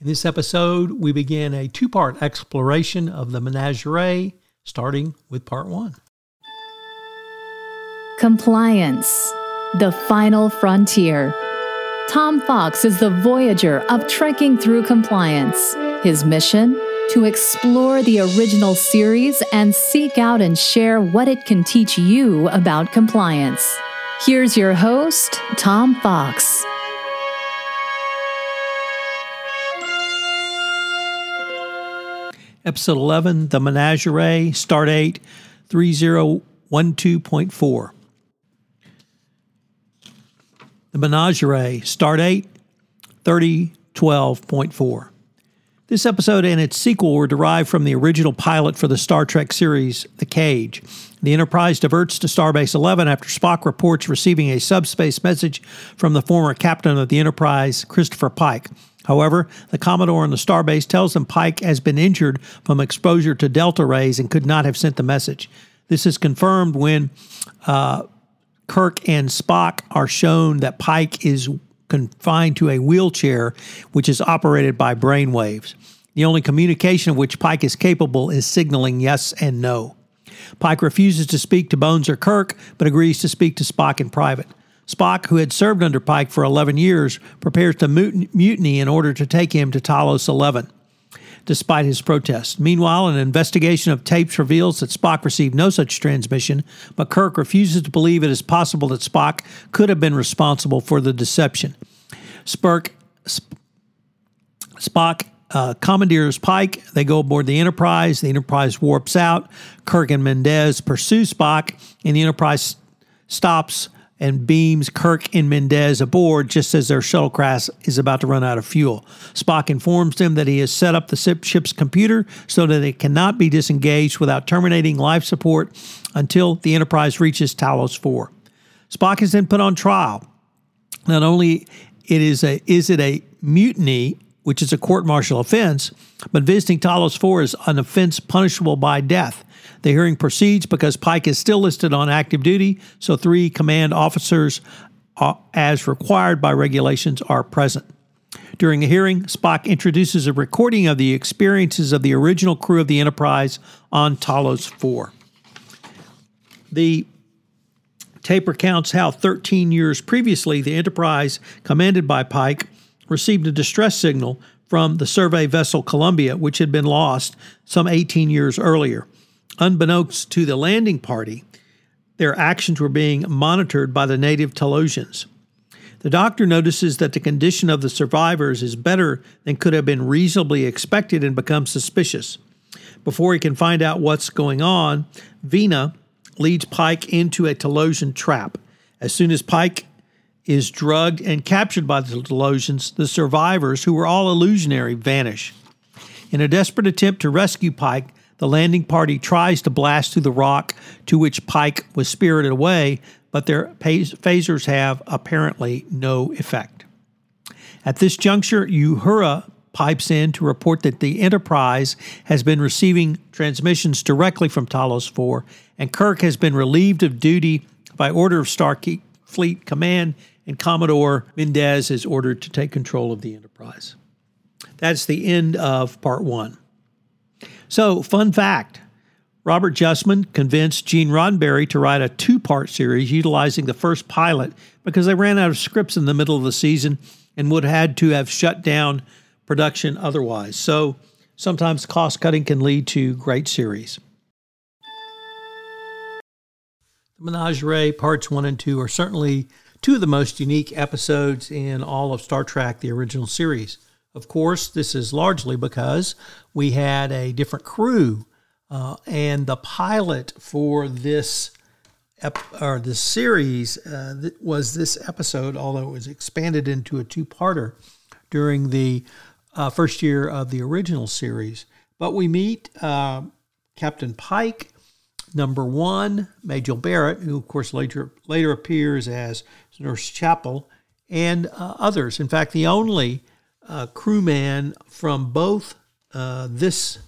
In this episode, we begin a two part exploration of the menagerie, starting with part one. Compliance, the final frontier. Tom Fox is the voyager of trekking through compliance. His mission? To explore the original series and seek out and share what it can teach you about compliance. Here's your host, Tom Fox. Episode 11, The Menagerie, Stardate, 3012.4. The Menagerie, Stardate, 3012.4. This episode and its sequel were derived from the original pilot for the Star Trek series, The Cage. The Enterprise diverts to Starbase 11 after Spock reports receiving a subspace message from the former captain of the Enterprise, Christopher Pike. However, the Commodore on the starbase tells them Pike has been injured from exposure to delta rays and could not have sent the message. This is confirmed when uh, Kirk and Spock are shown that Pike is confined to a wheelchair, which is operated by brainwaves. The only communication of which Pike is capable is signaling yes and no. Pike refuses to speak to Bones or Kirk, but agrees to speak to Spock in private. Spock, who had served under Pike for 11 years, prepares to mutiny in order to take him to Talos 11, despite his protest. Meanwhile, an investigation of tapes reveals that Spock received no such transmission, but Kirk refuses to believe it is possible that Spock could have been responsible for the deception. Spurk, Sp- Spock uh, commandeers Pike. They go aboard the Enterprise. The Enterprise warps out. Kirk and Mendez pursue Spock, and the Enterprise stops and beams Kirk and Mendez aboard just as their shuttlecraft is about to run out of fuel. Spock informs them that he has set up the ship's computer so that it cannot be disengaged without terminating life support until the Enterprise reaches Talos 4. Spock is then put on trial. Not only it is a is it a mutiny, which is a court martial offense, but visiting Talos 4 is an offense punishable by death. The hearing proceeds because Pike is still listed on active duty, so three command officers, uh, as required by regulations, are present. During the hearing, Spock introduces a recording of the experiences of the original crew of the Enterprise on Talos 4. The tape recounts how 13 years previously, the Enterprise, commanded by Pike, received a distress signal from the survey vessel Columbia, which had been lost some 18 years earlier. Unbeknownst to the landing party, their actions were being monitored by the native Talosians. The doctor notices that the condition of the survivors is better than could have been reasonably expected and becomes suspicious. Before he can find out what's going on, Vina leads Pike into a Talosian trap. As soon as Pike is drugged and captured by the Talosians, the survivors, who were all illusionary, vanish. In a desperate attempt to rescue Pike, the landing party tries to blast through the rock to which Pike was spirited away, but their phasers have apparently no effect. At this juncture, Uhura pipes in to report that the Enterprise has been receiving transmissions directly from Talos 4, and Kirk has been relieved of duty by order of Starfleet Command, and Commodore Mendez is ordered to take control of the Enterprise. That's the end of part one. So, fun fact Robert Justman convinced Gene Roddenberry to write a two part series utilizing the first pilot because they ran out of scripts in the middle of the season and would have had to have shut down production otherwise. So, sometimes cost cutting can lead to great series. The Menagerie Parts 1 and 2 are certainly two of the most unique episodes in all of Star Trek, the original series. Of course, this is largely because we had a different crew, uh, and the pilot for this ep- or this series uh, th- was this episode, although it was expanded into a two-parter during the uh, first year of the original series. But we meet uh, Captain Pike, number one, Majel Barrett, who of course later later appears as Nurse Chapel, and uh, others. In fact, the only uh, crewman from both uh, this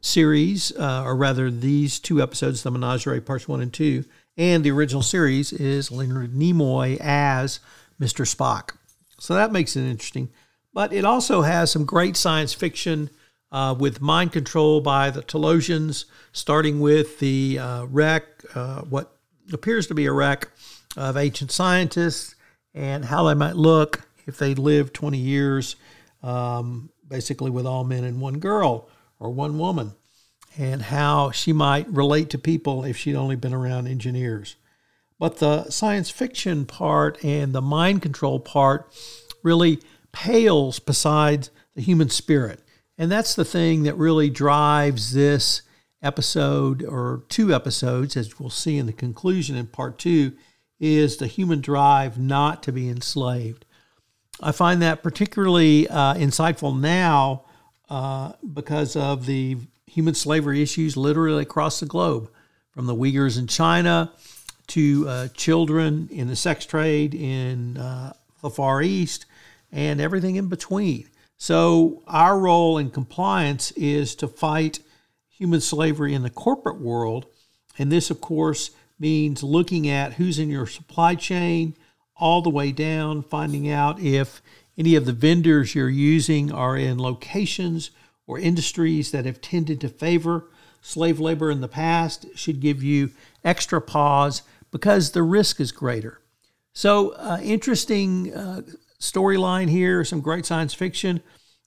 series, uh, or rather these two episodes, The Menagerie Parts 1 and 2, and the original series is Leonard Nimoy as Mr. Spock. So that makes it interesting. but it also has some great science fiction uh, with mind control by the Talosians, starting with the uh, wreck, uh, what appears to be a wreck of ancient scientists, and how they might look if they lived 20 years, um, basically with all men and one girl or one woman, and how she might relate to people if she'd only been around engineers. But the science fiction part and the mind control part really pales beside the human spirit. And that's the thing that really drives this episode or two episodes, as we'll see in the conclusion in part two, is the human drive not to be enslaved. I find that particularly uh, insightful now uh, because of the human slavery issues literally across the globe, from the Uyghurs in China to uh, children in the sex trade in uh, the Far East and everything in between. So, our role in compliance is to fight human slavery in the corporate world. And this, of course, means looking at who's in your supply chain all the way down, finding out if any of the vendors you're using are in locations or industries that have tended to favor slave labor in the past, should give you extra pause because the risk is greater. So, uh, interesting uh, storyline here, some great science fiction.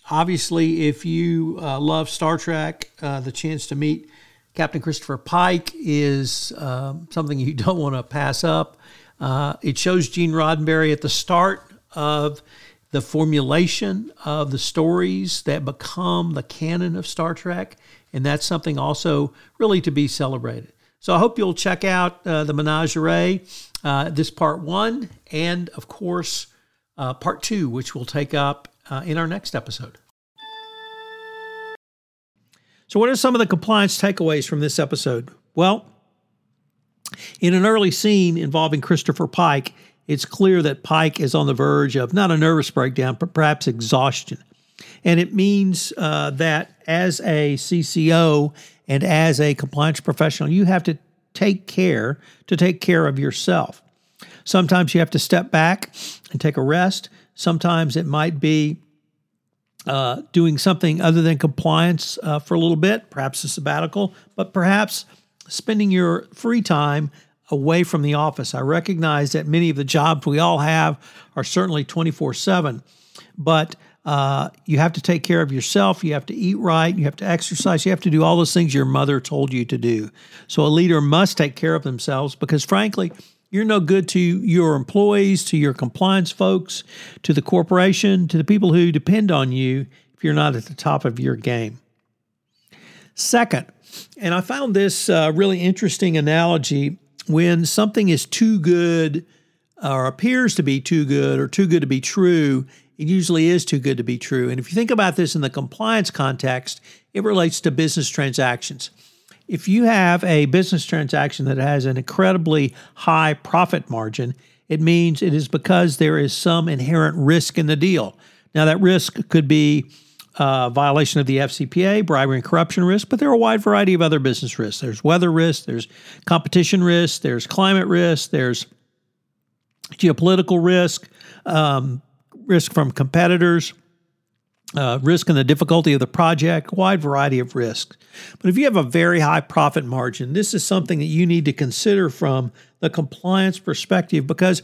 Obviously, if you uh, love Star Trek, uh, the chance to meet Captain Christopher Pike is um, something you don't want to pass up. Uh, it shows Gene Roddenberry at the start of the formulation of the stories that become the canon of Star Trek, and that's something also really to be celebrated. So I hope you'll check out uh, the Menagerie, uh, this part one, and of course, uh, part two, which we'll take up uh, in our next episode. So, what are some of the compliance takeaways from this episode? Well, in an early scene involving Christopher Pike, it's clear that Pike is on the verge of not a nervous breakdown, but perhaps exhaustion. And it means uh, that as a CCO and as a compliance professional, you have to take care to take care of yourself. Sometimes you have to step back and take a rest. Sometimes it might be uh, doing something other than compliance uh, for a little bit, perhaps a sabbatical, but perhaps spending your free time away from the office. I recognize that many of the jobs we all have are certainly 24 7, but uh, you have to take care of yourself. You have to eat right. You have to exercise. You have to do all those things your mother told you to do. So a leader must take care of themselves because, frankly, you're no good to your employees, to your compliance folks, to the corporation, to the people who depend on you if you're not at the top of your game. Second, and I found this uh, really interesting analogy when something is too good or appears to be too good or too good to be true, it usually is too good to be true. And if you think about this in the compliance context, it relates to business transactions if you have a business transaction that has an incredibly high profit margin, it means it is because there is some inherent risk in the deal. Now, that risk could be uh, violation of the FCPA, bribery and corruption risk, but there are a wide variety of other business risks. There's weather risk, there's competition risk, there's climate risk, there's geopolitical risk, um, risk from competitors uh, risk and the difficulty of the project, wide variety of risks. But if you have a very high profit margin, this is something that you need to consider from the compliance perspective because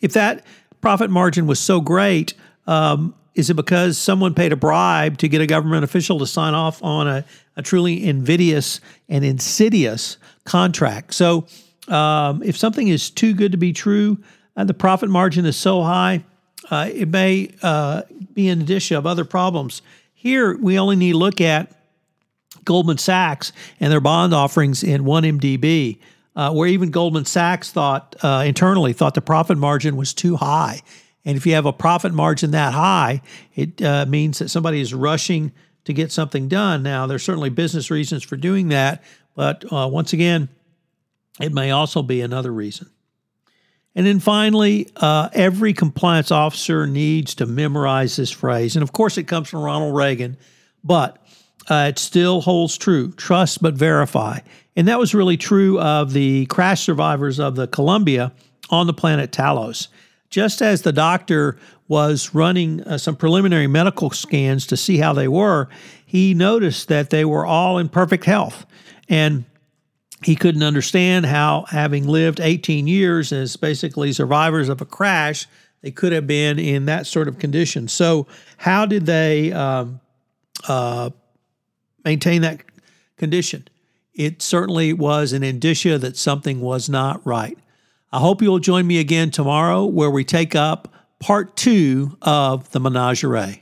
if that profit margin was so great, um, is it because someone paid a bribe to get a government official to sign off on a, a truly invidious and insidious contract? So, um, if something is too good to be true and the profit margin is so high, uh, it may uh, be an addition of other problems. Here, we only need to look at Goldman Sachs and their bond offerings in 1MDB, uh, where even Goldman Sachs thought uh, internally thought the profit margin was too high. And if you have a profit margin that high, it uh, means that somebody is rushing to get something done. Now, there's certainly business reasons for doing that, but uh, once again, it may also be another reason. And then finally, uh, every compliance officer needs to memorize this phrase. And of course, it comes from Ronald Reagan, but uh, it still holds true trust but verify. And that was really true of the crash survivors of the Columbia on the planet Talos. just as the doctor was running uh, some preliminary medical scans to see how they were, he noticed that they were all in perfect health. And he couldn't understand how, having lived 18 years as basically survivors of a crash, they could have been in that sort of condition. So, how did they um, uh, maintain that condition? It certainly was an indicia that something was not right. I hope you'll join me again tomorrow where we take up part two of the menagerie.